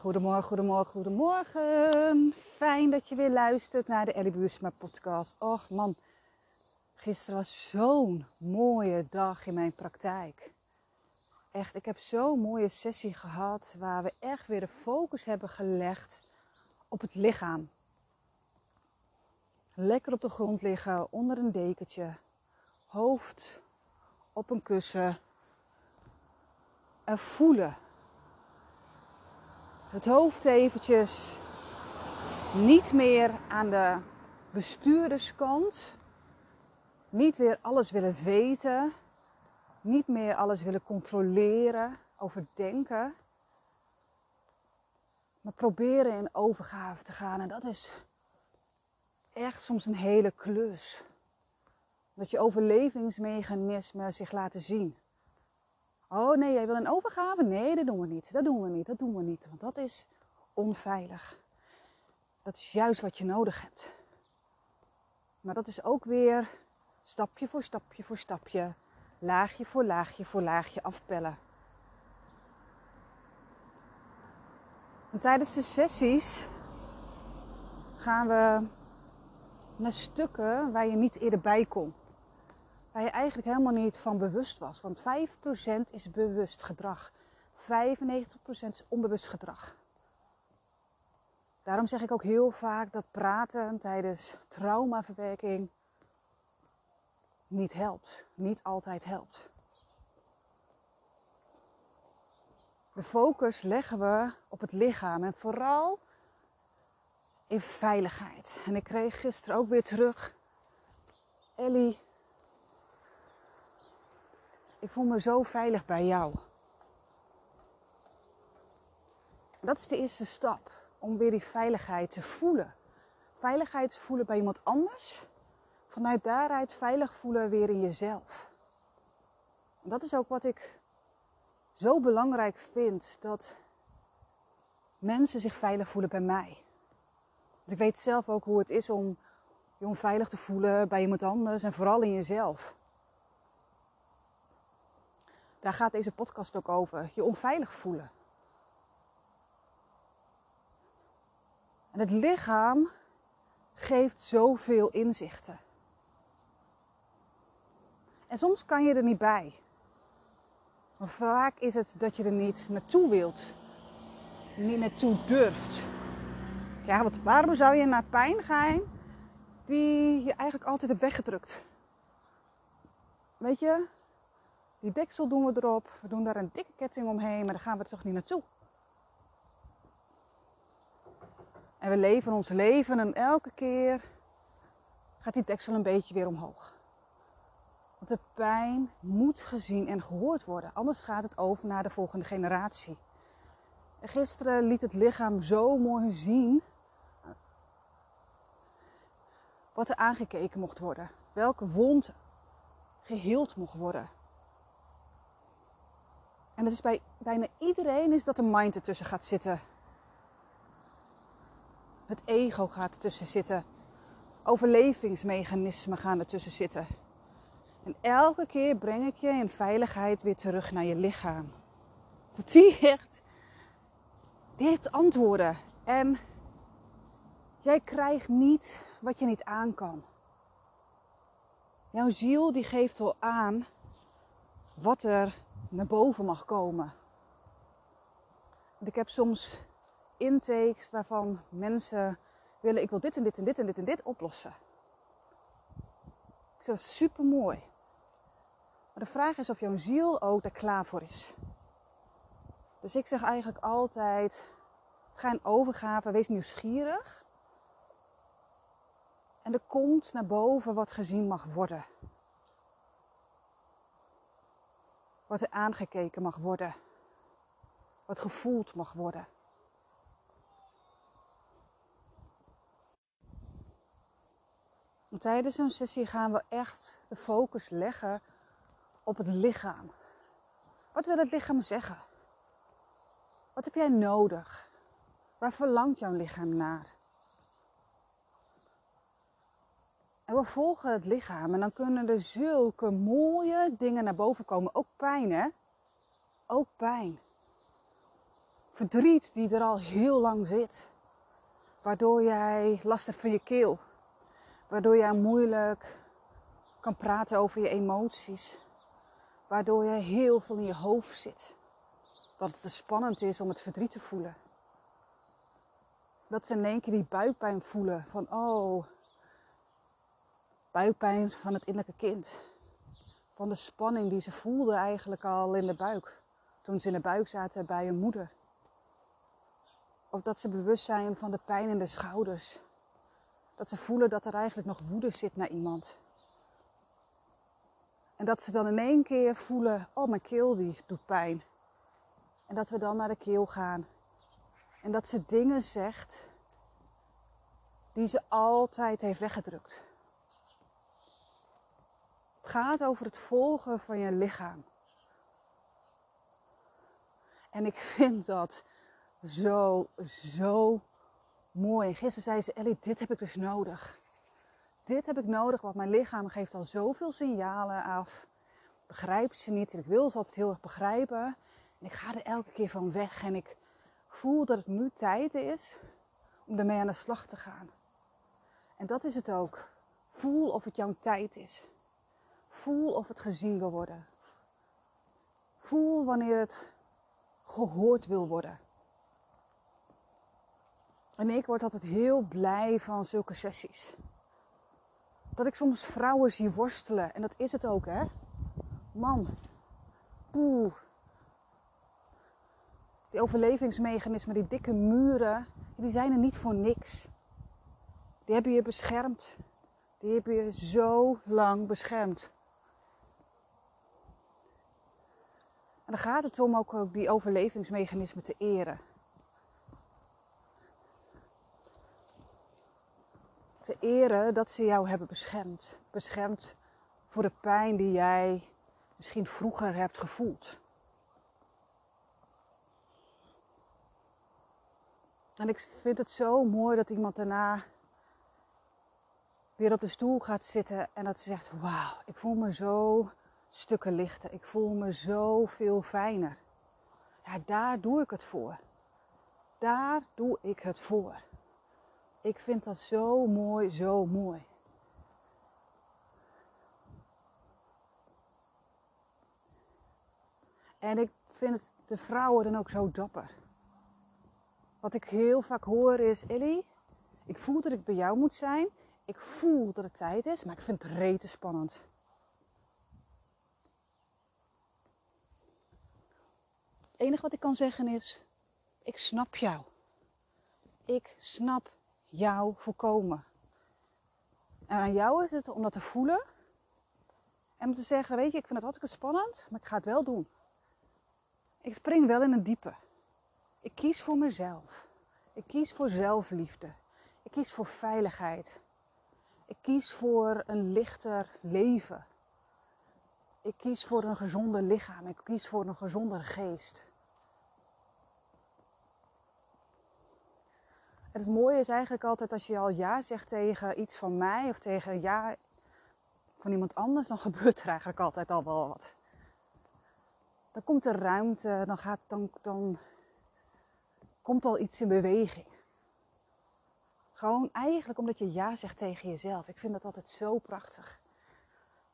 Goedemorgen, goedemorgen, goedemorgen. Fijn dat je weer luistert naar de Ellie Buursma podcast. Och man, gisteren was zo'n mooie dag in mijn praktijk. Echt, ik heb zo'n mooie sessie gehad waar we echt weer de focus hebben gelegd op het lichaam. Lekker op de grond liggen, onder een dekentje, hoofd op een kussen en voelen het hoofd eventjes niet meer aan de bestuurderskant. Niet weer alles willen weten. Niet meer alles willen controleren, overdenken. Maar proberen in overgave te gaan. En dat is echt soms een hele klus. Dat je overlevingsmechanismen zich laten zien. Oh nee, jij wil een overgave? Nee, dat doen we niet. Dat doen we niet. Dat doen we niet. Want dat is onveilig. Dat is juist wat je nodig hebt. Maar dat is ook weer stapje voor stapje voor stapje, laagje voor laagje voor laagje afpellen. En tijdens de sessies gaan we naar stukken waar je niet eerder bij kon waar je eigenlijk helemaal niet van bewust was. Want 5% is bewust gedrag. 95% is onbewust gedrag. Daarom zeg ik ook heel vaak dat praten tijdens traumaverwerking niet helpt. Niet altijd helpt. De focus leggen we op het lichaam en vooral in veiligheid. En ik kreeg gisteren ook weer terug. Ellie, ik voel me zo veilig bij jou. Dat is de eerste stap om weer die veiligheid te voelen. Veiligheid te voelen bij iemand anders. Vanuit daaruit veilig voelen weer in jezelf. Dat is ook wat ik zo belangrijk vind. Dat mensen zich veilig voelen bij mij. Want ik weet zelf ook hoe het is om je onveilig te voelen bij iemand anders en vooral in jezelf. Daar gaat deze podcast ook over. Je onveilig voelen. En het lichaam geeft zoveel inzichten. En soms kan je er niet bij. Maar vaak is het dat je er niet naartoe wilt. Niet naartoe durft. Ja, want waarom zou je naar pijn gaan die je eigenlijk altijd hebt weggedrukt? Weet je, die deksel doen we erop. We doen daar een dikke ketting omheen, maar daar gaan we toch niet naartoe. En we leven ons leven en elke keer gaat die deksel een beetje weer omhoog. Want de pijn moet gezien en gehoord worden. Anders gaat het over naar de volgende generatie. En gisteren liet het lichaam zo mooi zien wat er aangekeken mocht worden. Welke wond geheeld mocht worden. En dat is bij bijna iedereen is dat een mind ertussen gaat zitten. Het ego gaat ertussen zitten. Overlevingsmechanismen gaan ertussen zitten. En elke keer breng ik je in veiligheid weer terug naar je lichaam. Want die echt, die heeft antwoorden. En jij krijgt niet wat je niet aan kan. Jouw ziel die geeft wel aan wat er naar boven mag komen. Want ik heb soms intakes waarvan mensen willen, ik wil dit en dit en dit en dit en dit oplossen. Ik zeg, dat super mooi. Maar de vraag is of jouw ziel ook daar klaar voor is. Dus ik zeg eigenlijk altijd, ga in overgave, wees nieuwsgierig. En er komt naar boven wat gezien mag worden. Wat er aangekeken mag worden, wat gevoeld mag worden. tijdens zo'n sessie gaan we echt de focus leggen op het lichaam. Wat wil het lichaam zeggen? Wat heb jij nodig? Waar verlangt jouw lichaam naar? En we volgen het lichaam en dan kunnen er zulke mooie dingen naar boven komen. Ook pijn, hè? Ook pijn. verdriet die er al heel lang zit. Waardoor jij last hebt van je keel. Waardoor jij moeilijk kan praten over je emoties. Waardoor je heel veel in je hoofd zit. Dat het te spannend is om het verdriet te voelen. Dat ze in één keer die buikpijn voelen van oh, buikpijn van het innerlijke kind. Van de spanning die ze voelden eigenlijk al in de buik. Toen ze in de buik zaten bij hun moeder. Of dat ze bewust zijn van de pijn in de schouders. Dat ze voelen dat er eigenlijk nog woede zit naar iemand. En dat ze dan in één keer voelen, oh mijn keel die doet pijn. En dat we dan naar de keel gaan. En dat ze dingen zegt die ze altijd heeft weggedrukt. Gaat over het volgen van je lichaam. En ik vind dat zo, zo mooi. Gisteren zei ze, Ellie, dit heb ik dus nodig. Dit heb ik nodig, want mijn lichaam geeft al zoveel signalen af. Begrijp ze niet en ik wil ze altijd heel erg begrijpen. En ik ga er elke keer van weg en ik voel dat het nu tijd is om ermee aan de slag te gaan. En dat is het ook. Voel of het jouw tijd is. Voel of het gezien wil worden. Voel wanneer het gehoord wil worden. En ik word altijd heel blij van zulke sessies. Dat ik soms vrouwen zie worstelen. En dat is het ook, hè. Man. Poeh. Die overlevingsmechanismen, die dikke muren, die zijn er niet voor niks. Die hebben je beschermd. Die hebben je zo lang beschermd. En dan gaat het om ook, die overlevingsmechanismen te eren. Te eren dat ze jou hebben beschermd. Beschermd voor de pijn die jij misschien vroeger hebt gevoeld. En ik vind het zo mooi dat iemand daarna weer op de stoel gaat zitten en dat ze zegt: Wauw, ik voel me zo stukken lichter. Ik voel me zo veel fijner. Ja, daar doe ik het voor. Daar doe ik het voor. Ik vind dat zo mooi, zo mooi. En ik vind het de vrouwen dan ook zo dapper. Wat ik heel vaak hoor is: Ellie, ik voel dat ik bij jou moet zijn. Ik voel dat het tijd is, maar ik vind het rete spannend. Het enige wat ik kan zeggen is: ik snap jou. Ik snap jou volkomen. En aan jou is het om dat te voelen en om te zeggen: Weet je, ik vind het altijd spannend, maar ik ga het wel doen. Ik spring wel in een diepe. Ik kies voor mezelf. Ik kies voor zelfliefde. Ik kies voor veiligheid. Ik kies voor een lichter leven. Ik kies voor een gezonder lichaam. Ik kies voor een gezondere geest. Het mooie is eigenlijk altijd als je al ja zegt tegen iets van mij of tegen ja van iemand anders, dan gebeurt er eigenlijk altijd al wel wat. Dan komt er ruimte, dan, gaat, dan, dan komt al iets in beweging. Gewoon eigenlijk omdat je ja zegt tegen jezelf. Ik vind dat altijd zo prachtig.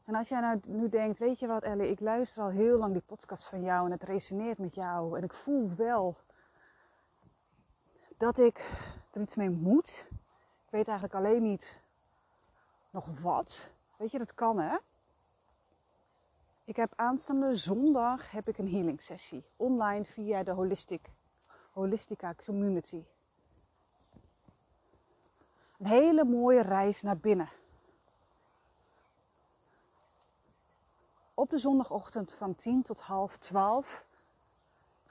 En als jij nou nu denkt, weet je wat Ellie, ik luister al heel lang die podcast van jou en het resoneert met jou. En ik voel wel dat ik er iets mee moet. Ik weet eigenlijk alleen niet nog wat. Weet je, dat kan hè. Ik heb aanstaande zondag heb ik een healing sessie. Online via de Holistic, Holistica Community. Een hele mooie reis naar binnen. Op de zondagochtend van 10 tot half 12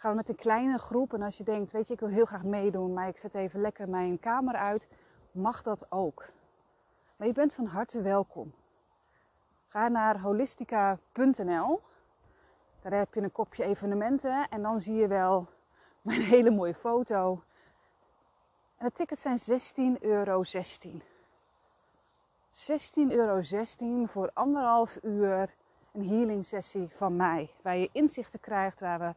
gaan we met een kleine groep. En als je denkt, weet je, ik wil heel graag meedoen, maar ik zet even lekker mijn kamer uit, mag dat ook. Maar je bent van harte welkom. Ga naar holistica.nl. Daar heb je een kopje evenementen en dan zie je wel mijn hele mooie foto en de tickets zijn 16,16 euro. 16,16 euro voor anderhalf uur een healing sessie van mij. Waar je inzichten krijgt, waar we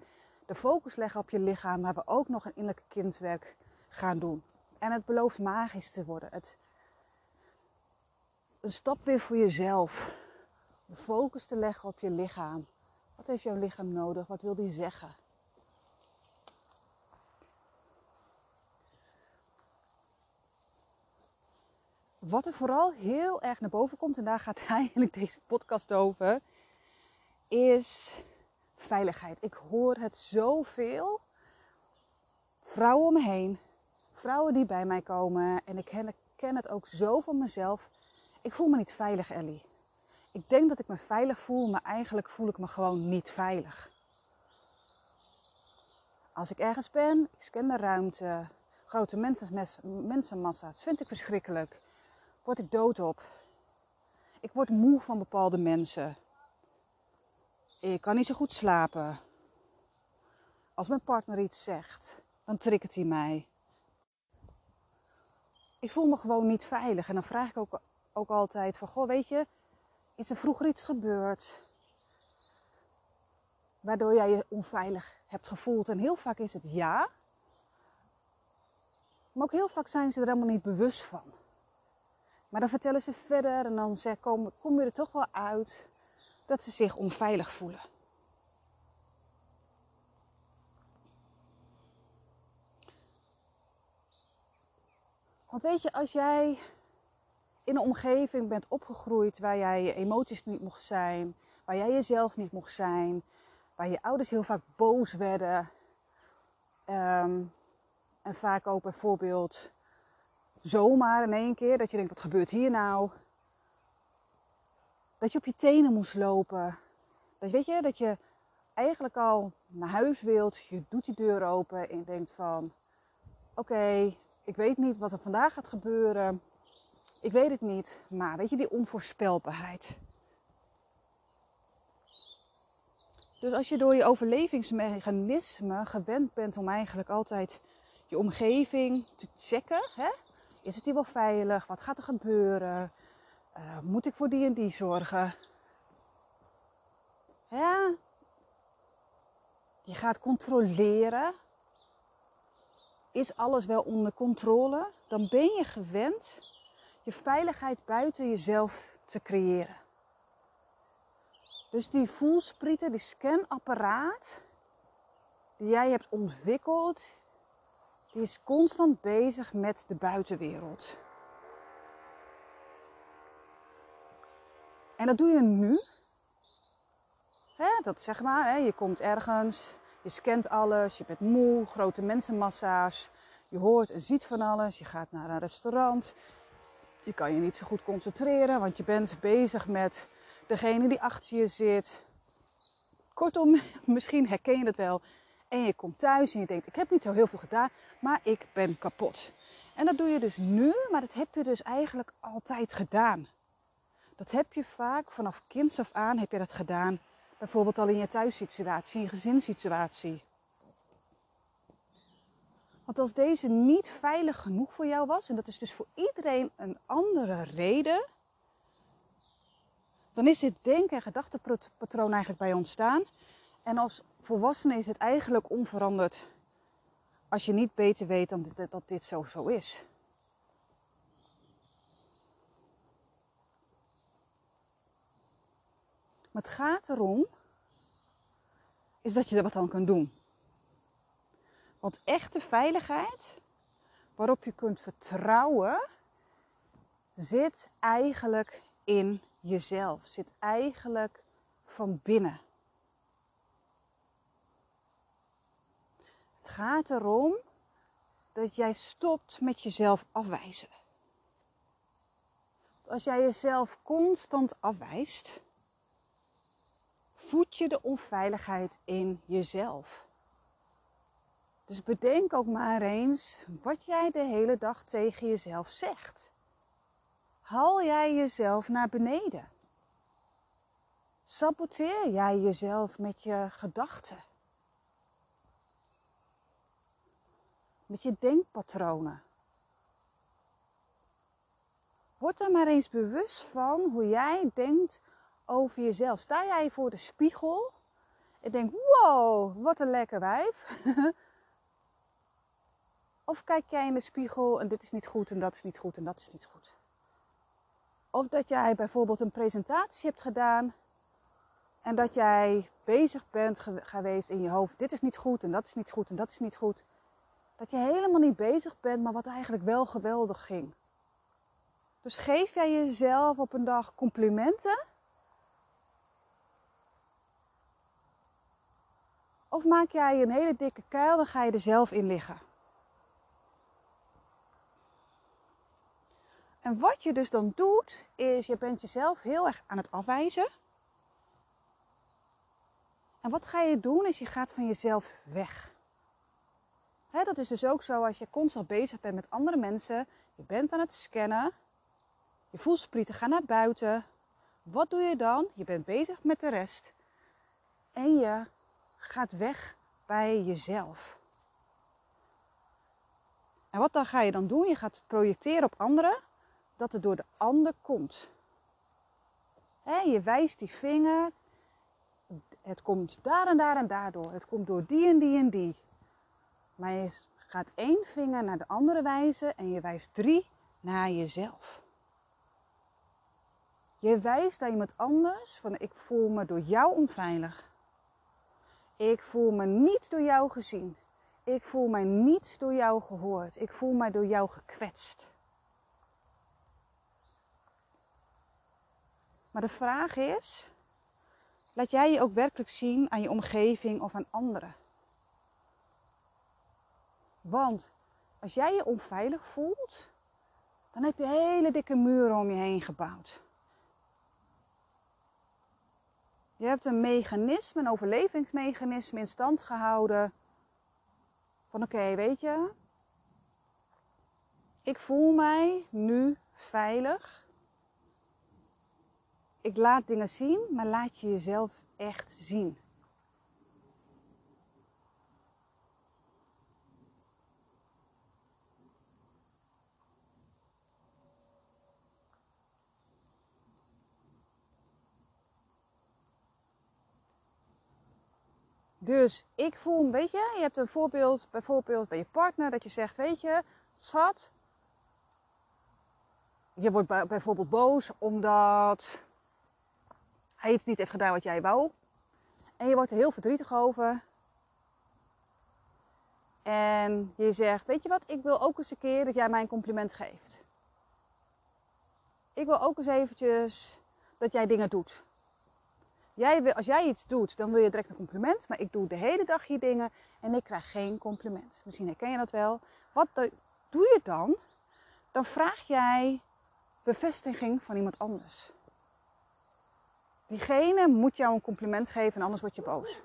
de focus leggen op je lichaam, maar we ook nog een innerlijke kindwerk gaan doen. En het belooft magisch te worden. Het, een stap weer voor jezelf. De focus te leggen op je lichaam. Wat heeft jouw lichaam nodig? Wat wil die zeggen? Wat er vooral heel erg naar boven komt, en daar gaat eigenlijk deze podcast over, is veiligheid. Ik hoor het zoveel. Vrouwen om me heen, vrouwen die bij mij komen, en ik ken, het ook zo van mezelf. Ik voel me niet veilig, Ellie. Ik denk dat ik me veilig voel, maar eigenlijk voel ik me gewoon niet veilig. Als ik ergens ben, ik scan de ruimte, grote mensenmassa's, vind ik verschrikkelijk. Word ik dood op. Ik word moe van bepaalde mensen. Ik kan niet zo goed slapen. Als mijn partner iets zegt, dan triggert hij mij. Ik voel me gewoon niet veilig. En dan vraag ik ook, ook altijd van, goh, weet je, is er vroeger iets gebeurd? Waardoor jij je onveilig hebt gevoeld. En heel vaak is het ja. Maar ook heel vaak zijn ze er helemaal niet bewust van. Maar dan vertellen ze verder en dan kom, kom je er toch wel uit dat ze zich onveilig voelen. Want weet je, als jij in een omgeving bent opgegroeid waar jij je emoties niet mocht zijn, waar jij jezelf niet mocht zijn, waar je ouders heel vaak boos werden. Ehm, en vaak ook bijvoorbeeld zomaar in één keer dat je denkt, wat gebeurt hier nou? Dat je op je tenen moest lopen. Dat, weet je, dat je eigenlijk al naar huis wilt, je doet die deur open en je denkt van, oké, ik weet niet wat er vandaag gaat gebeuren. Ik weet het niet, maar weet je, die onvoorspelbaarheid. Dus als je door je overlevingsmechanisme gewend bent om eigenlijk altijd je omgeving te checken, hè? is het hier wel veilig? Wat gaat er gebeuren? Uh, moet ik voor die en die zorgen? Ja, je gaat controleren. Is alles wel onder controle? Dan ben je gewend je veiligheid buiten jezelf te creëren. Dus die voelsprieten, die scanapparaat die jij hebt ontwikkeld, die is constant bezig met de buitenwereld. En dat doe je nu. dat zeg maar, je komt ergens, je scant alles, je bent moe, grote mensenmassa's. Je hoort en ziet van alles. Je gaat naar een restaurant. Je kan je niet zo goed concentreren, want je bent bezig met degene die achter je zit. Kortom, misschien herken je het wel. En je komt thuis en je denkt, ik heb niet zo heel veel gedaan, maar ik ben kapot. En dat doe je dus nu, maar dat heb je dus eigenlijk altijd gedaan. Dat heb je vaak vanaf kinds af aan heb je dat gedaan. Bijvoorbeeld al in je thuissituatie, in je gezinssituatie. Want als deze niet veilig genoeg voor jou was, en dat is dus voor iedereen een andere reden, dan is dit denken- en gedachtepatroon eigenlijk bij ontstaan. En als volwassene is het eigenlijk onveranderd als je niet beter weet dan dat dit zo, zo is. Het gaat erom, is dat je er wat aan kan doen. Want echte veiligheid, waarop je kunt vertrouwen, zit eigenlijk in jezelf. Zit eigenlijk van binnen. Het gaat erom dat jij stopt met jezelf afwijzen. als jij jezelf constant afwijst, voed je de onveiligheid in jezelf. Dus bedenk ook maar eens wat jij de hele dag tegen jezelf zegt. Haal jij jezelf naar beneden? Saboteer jij jezelf met je gedachten? met je denkpatronen. Word er maar eens bewust van hoe jij denkt over jezelf. Sta jij voor de spiegel Ik denk, wow, wat een lekker wijf. of kijk jij in de spiegel en dit is niet goed en dat is niet goed en dat is niet goed. Of dat jij bijvoorbeeld een presentatie hebt gedaan en dat jij bezig bent geweest in je hoofd. Dit is niet goed en dat is niet goed en dat is niet goed. Dat je helemaal niet bezig bent, maar wat eigenlijk wel geweldig ging. Dus geef jij jezelf op een dag complimenten? Of maak jij een hele dikke kuil, dan ga je er zelf in liggen. En wat je dus dan doet, is je bent jezelf heel erg aan het afwijzen. En wat ga je doen, is je gaat van jezelf weg. dat is dus ook zo als je constant bezig bent met andere mensen. Je bent aan het scannen. Je voelsprieten gaan naar buiten. Wat doe je dan? Je bent bezig met de rest. En je gaat weg bij jezelf. En wat dan ga je dan doen? Je gaat projecteren op anderen dat het door de ander komt. je wijst die vinger. Het komt daar en daar en daardoor. Het komt door die en die en die. Maar je gaat één vinger naar de andere wijzen en je wijst drie naar jezelf. Je wijst naar iemand anders van ik voel me door jou onveilig. Ik voel me niet door jou gezien. Ik voel mij niet door jou gehoord. Ik voel mij door jou gekwetst. Maar de vraag is, laat jij je ook werkelijk zien aan je omgeving of aan anderen? Want als jij je onveilig voelt, dan heb je hele dikke muren om je heen gebouwd. Je hebt een mechanisme, een overlevingsmechanisme in stand gehouden. Van oké, weet je, ik voel mij nu veilig ik laat dingen zien, maar laat je jezelf echt zien. Dus ik voel, weet je, je hebt een voorbeeld, bijvoorbeeld bij je partner, dat je zegt, weet je, schat, je wordt bijvoorbeeld boos omdat hij iets niet heeft gedaan wat jij wou. En je wordt er heel verdrietig over. En je zegt, weet je wat, ik wil ook eens een keer dat jij mij een compliment geeft. Ik wil ook eens eventjes dat jij dingen doet. Jij als jij iets doet, dan wil je direct een compliment. Maar ik doe de hele dag hier dingen en ik krijg geen compliment. Misschien herken je dat wel. Wat doe je dan? Dan vraag jij bevestiging van iemand anders. Diegene moet jou een compliment geven en anders word je boos.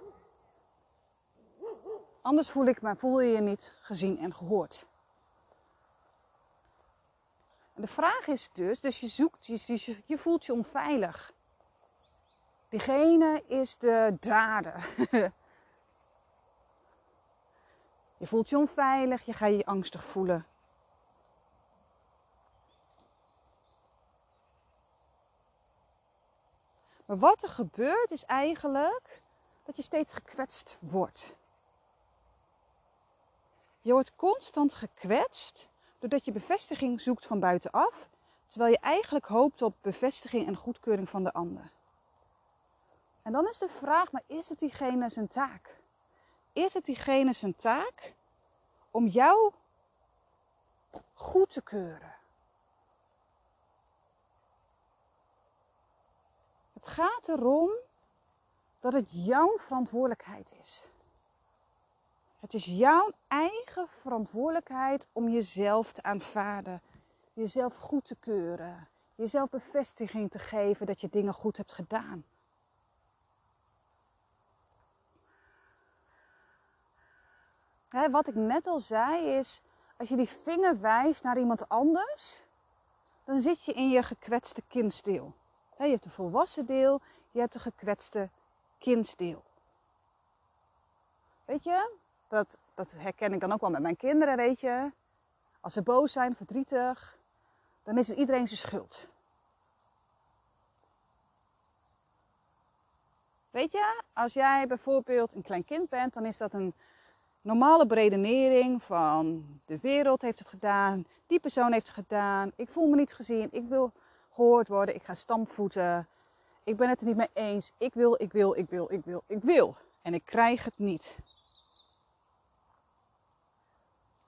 Anders voel, ik, maar voel je je niet gezien en gehoord. De vraag is dus, dus je zoekt, je voelt je onveilig. Diegene is de dader. je voelt je onveilig, je gaat je angstig voelen. Maar wat er gebeurt is eigenlijk dat je steeds gekwetst wordt. Je wordt constant gekwetst doordat je bevestiging zoekt van buitenaf, terwijl je eigenlijk hoopt op bevestiging en goedkeuring van de ander. En dan is de vraag, maar is het diegene zijn taak? Is het diegene zijn taak om jou goed te keuren? Het gaat erom dat het jouw verantwoordelijkheid is. Het is jouw eigen verantwoordelijkheid om jezelf te aanvaarden, jezelf goed te keuren, jezelf bevestiging te geven dat je dingen goed hebt gedaan. Wat ik net al zei is, als je die vinger wijst naar iemand anders, dan zit je in je gekwetste kindsdeel. Je hebt een volwassen deel, je hebt een gekwetste kindsdeel. Weet je, dat, dat herken ik dan ook wel met mijn kinderen, weet je. Als ze boos zijn, verdrietig, dan is het iedereen zijn schuld. Weet je, als jij bijvoorbeeld een klein kind bent, dan is dat een normale beredenering van de wereld heeft het gedaan, die persoon heeft het gedaan, ik voel me niet gezien, ik wil gehoord worden, ik ga stampvoeten, ik ben het er niet mee eens, ik wil, ik wil, ik wil, ik wil, ik wil. En ik krijg het niet.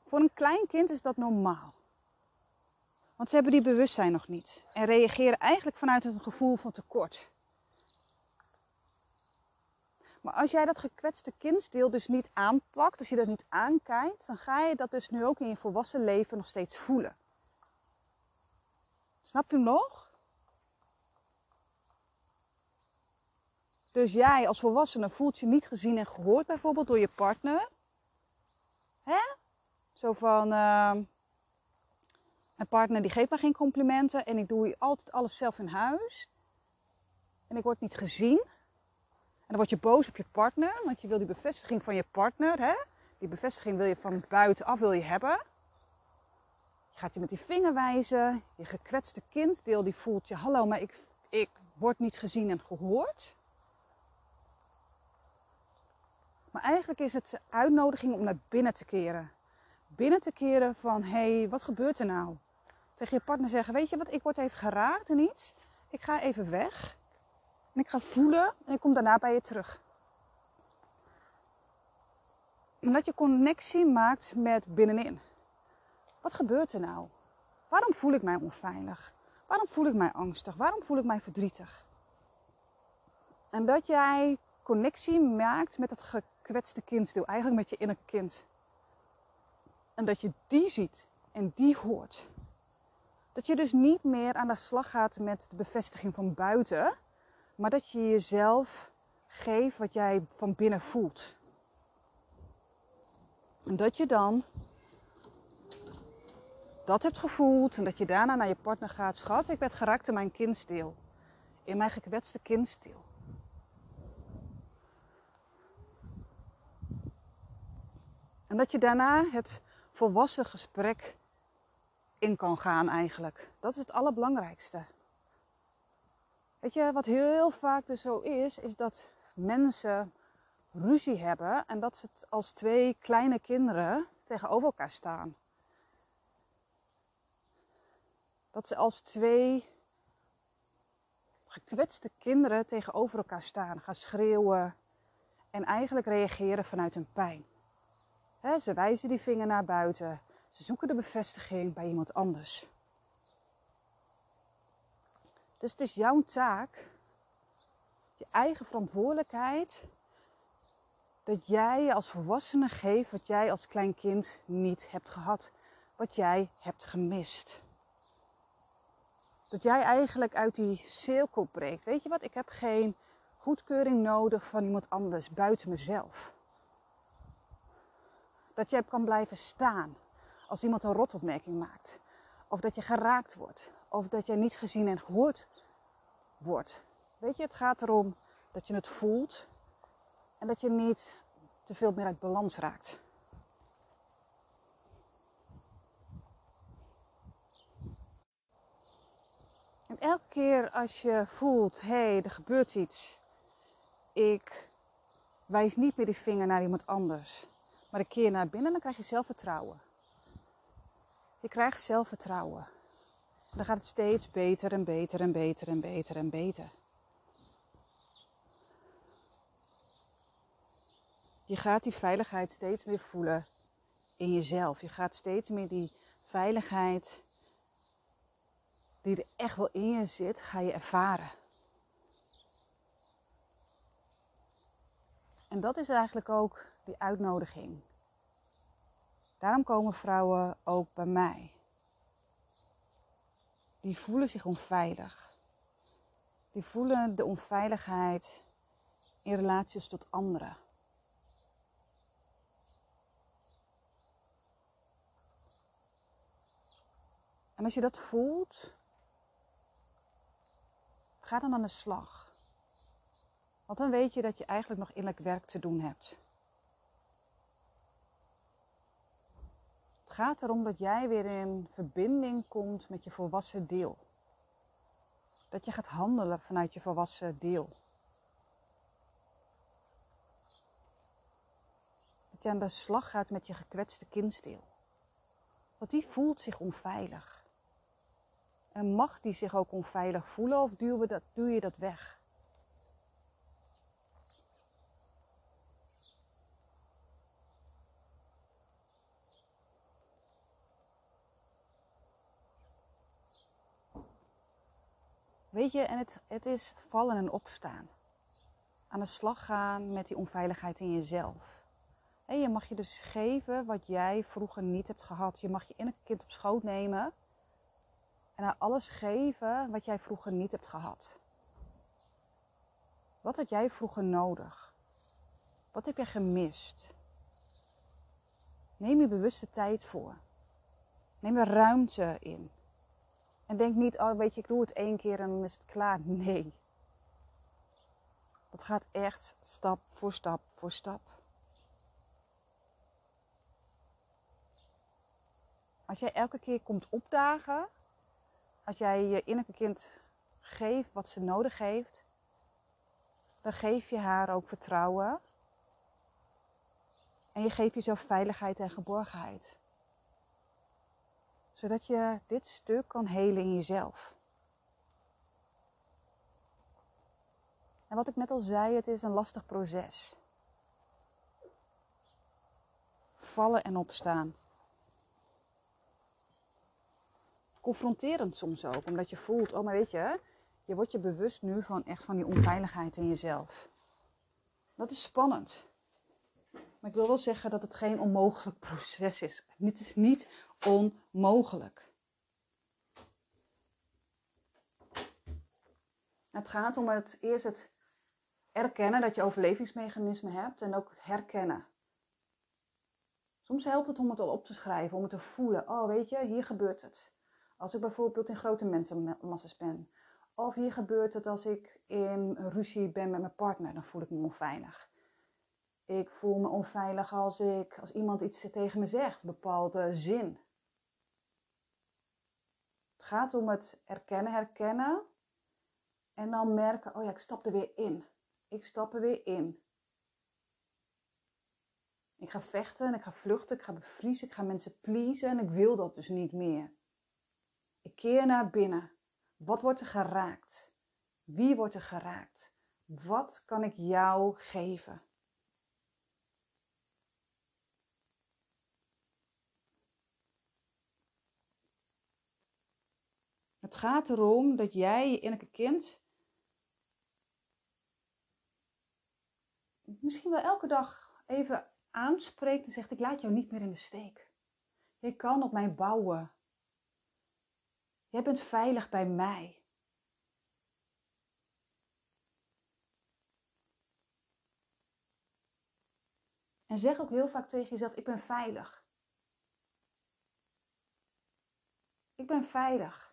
Voor een klein kind is dat normaal. Want ze hebben die bewustzijn nog niet en reageren eigenlijk vanuit een gevoel van tekort. Maar als jij dat gekwetste kindsdeel dus niet aanpakt, als je dat niet aankijkt, dan ga je dat dus nu ook in je volwassen leven nog steeds voelen. Snap je hem nog? Dus jij als volwassene voelt je niet gezien en gehoord bijvoorbeeld door je partner. Hè? Zo van, uh, mijn partner die geeft me geen complimenten en ik doe altijd alles zelf in huis. En ik word niet gezien. En dan word je boos op je partner, want je wil die bevestiging van je partner. Hè? Die bevestiging wil je van buitenaf wil je hebben. Je gaat je met die vinger wijzen. Je gekwetste kinddeel die voelt je, hallo, maar ik, ik word niet gezien en gehoord. Maar eigenlijk is het uitnodiging om naar binnen te keren. Binnen te keren van, hé, hey, wat gebeurt er nou? Tegen je partner zeggen, weet je wat, ik word even geraakt in iets. Ik ga even weg. En ik ga voelen en ik kom daarna bij je terug. En dat je connectie maakt met binnenin. Wat gebeurt er nou? Waarom voel ik mij onveilig? Waarom voel ik mij angstig? Waarom voel ik mij verdrietig? En dat jij connectie maakt met het gekwetste kindsdeel, eigenlijk met je innerlijke kind. En dat je die ziet en die hoort. Dat je dus niet meer aan de slag gaat met de bevestiging van buiten, maar dat je jezelf geeft wat jij van binnen voelt. En dat je dan dat hebt gevoeld en dat je daarna naar je partner gaat. Schat, ik werd geraakt in mijn kindsdeel. In mijn gekwetste kindsdeel. En dat je daarna het volwassen gesprek in kan gaan eigenlijk. Dat is het allerbelangrijkste. Weet je, wat heel vaak dus zo is, is dat mensen ruzie hebben en dat ze als twee kleine kinderen tegenover elkaar staan. Dat ze als twee gekwetste kinderen tegenover elkaar staan, gaan schreeuwen en eigenlijk reageren vanuit hun pijn. ze wijzen die vinger naar buiten, ze zoeken de bevestiging bij iemand anders. Dus het is jouw taak, je eigen verantwoordelijkheid, dat jij als volwassene geeft wat jij als klein kind niet hebt gehad, wat jij hebt gemist. Dat jij eigenlijk uit die cirkel breekt. Weet je wat, ik heb geen goedkeuring nodig van iemand anders buiten mezelf. Dat jij kan blijven staan als iemand een rotopmerking maakt. Of dat je geraakt wordt. Of dat je niet gezien en gehoord wordt. Weet je, het gaat erom dat je het voelt en dat je niet te veel meer uit balans raakt. En elke keer als je voelt, hé, hey, er gebeurt iets. Ik wijs niet meer die vinger naar iemand anders. Maar een keer naar binnen, dan krijg je zelfvertrouwen. Je krijgt zelfvertrouwen dan gaat het steeds beter en beter en beter en beter en beter. Je gaat die veiligheid steeds meer voelen in jezelf. Je gaat steeds meer die veiligheid die er echt wel in je zit, ga je ervaren. En dat is eigenlijk ook die uitnodiging. Daarom komen vrouwen ook bij mij die voelen zich onveilig. Die voelen de onveiligheid in relaties tot anderen. En als je dat voelt, ga dan aan de slag. Want dan weet je dat je eigenlijk nog innerlijk werk te doen hebt. Het gaat erom dat jij weer in verbinding komt met je volwassen deel. Dat je gaat handelen vanuit je volwassen deel. Dat je aan de slag gaat met je gekwetste kindsdeel. Want die voelt zich onveilig. En mag die zich ook onveilig voelen of duw, dat, duw je dat weg? Weet je, en het, het is vallen en opstaan. Aan de slag gaan met die onveiligheid in jezelf. Je mag je dus geven wat jij vroeger niet hebt gehad. Je mag je innerlijke kind op schoot nemen. En haar alles geven wat jij vroeger niet hebt gehad. Wat had jij vroeger nodig? Wat heb jij gemist? Neem je bewuste tijd voor. Neem er ruimte in. En denk niet, oh weet je, ik doe het één keer en dan is het klaar. Nee. Het gaat echt stap voor stap voor stap. Als jij elke keer komt opdagen, als jij je innerlijke kind geeft wat ze nodig heeft, dan geef je haar ook vertrouwen. En je geeft jezelf veiligheid en geborgenheid. Zodat je dit stuk kan helen in jezelf. En wat ik net al zei, het is een lastig proces. Vallen en opstaan. confronterend soms ook. Omdat je voelt, oh maar weet je, je wordt je bewust nu van echt van die onveiligheid in jezelf. Dat is spannend. Maar ik wil wel zeggen dat het geen onmogelijk proces is. Het is niet onmogelijk. Het gaat om het eerst het erkennen dat je overlevingsmechanismen hebt en ook het herkennen. Soms helpt het om het al op te schrijven, om het te voelen. Oh, weet je, hier gebeurt het. Als ik bijvoorbeeld in grote mensenmassa's ben. Of hier gebeurt het als ik in ruzie ben met mijn partner, dan voel ik me onveilig. Ik voel me onveilig als, ik, als iemand iets tegen me zegt, bepaalde zin. Het gaat om het erkennen, herkennen. En dan merken, oh ja, ik stap er weer in. Ik stap er weer in. Ik ga vechten, ik ga vluchten, ik ga bevriezen, ik ga mensen pleasen en ik wil dat dus niet meer. Ik keer naar binnen. Wat wordt er geraakt? Wie wordt er geraakt? Wat kan ik jou geven? Het gaat erom dat jij je innerlijke kind misschien wel elke dag even aanspreekt en zegt: Ik laat jou niet meer in de steek. Je kan op mij bouwen. Jij bent veilig bij mij. En zeg ook heel vaak tegen jezelf: Ik ben veilig. Ik ben veilig.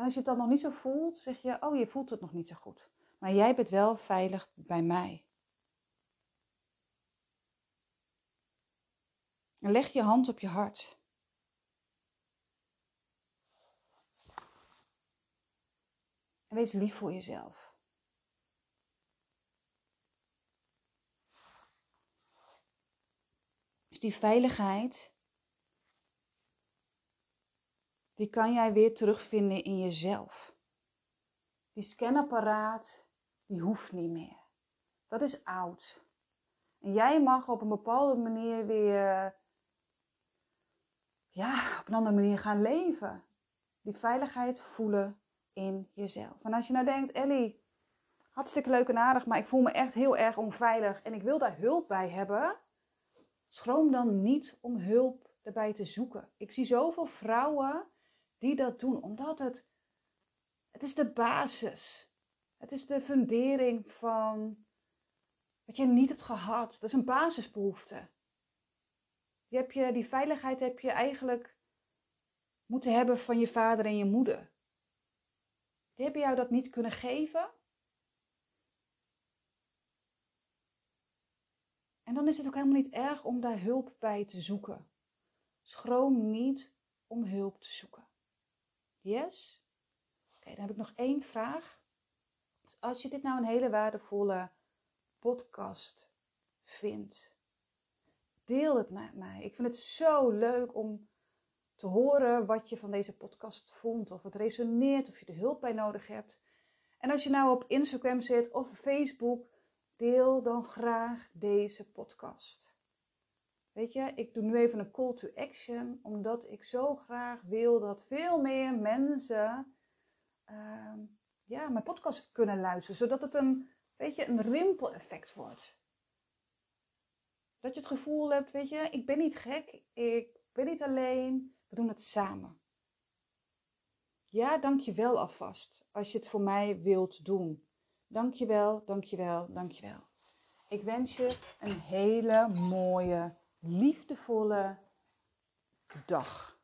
En als je het dan nog niet zo voelt, zeg je: Oh, je voelt het nog niet zo goed. Maar jij bent wel veilig bij mij. En leg je hand op je hart. En wees lief voor jezelf. Dus die veiligheid, die kan jij weer terugvinden in jezelf. Die scanapparaat, die hoeft niet meer. Dat is oud. En jij mag op een bepaalde manier weer, ja, op een andere manier gaan leven. Die veiligheid voelen, in jezelf. En als je nou denkt, Ellie, hartstikke leuk en aardig, maar ik voel me echt heel erg onveilig en ik wil daar hulp bij hebben, schroom dan niet om hulp erbij te zoeken. Ik zie zoveel vrouwen die dat doen, omdat het, het is de basis. Het is de fundering van wat je niet hebt gehad. Dat is een basisbehoefte. Die, heb je, die veiligheid heb je eigenlijk moeten hebben van je vader en je moeder. Die hebben jou dat niet kunnen geven. En dan is het ook helemaal niet erg om daar hulp bij te zoeken. Schroom niet om hulp te zoeken. Yes? Oké, dan heb ik nog één vraag. Dus als je dit nou een hele waardevolle podcast vindt. Deel het met mij. Ik vind het zo leuk om te horen wat je van deze podcast vond. Of het resoneert, of je er hulp bij nodig hebt. En als je nou op Instagram zit of Facebook, deel dan graag deze podcast. Weet je, ik doe nu even een call to action, omdat ik zo graag wil dat veel meer mensen uh, ja, mijn podcast kunnen luisteren. Zodat het een, weet je, een rimpel-effect wordt. Dat je het gevoel hebt, weet je, ik ben niet gek, ik ben niet alleen, we doen het samen. Ja, dank je wel alvast als je het voor mij wilt doen. Dank je wel, dank je wel, dank je wel. Ik wens je een hele mooie, liefdevolle dag.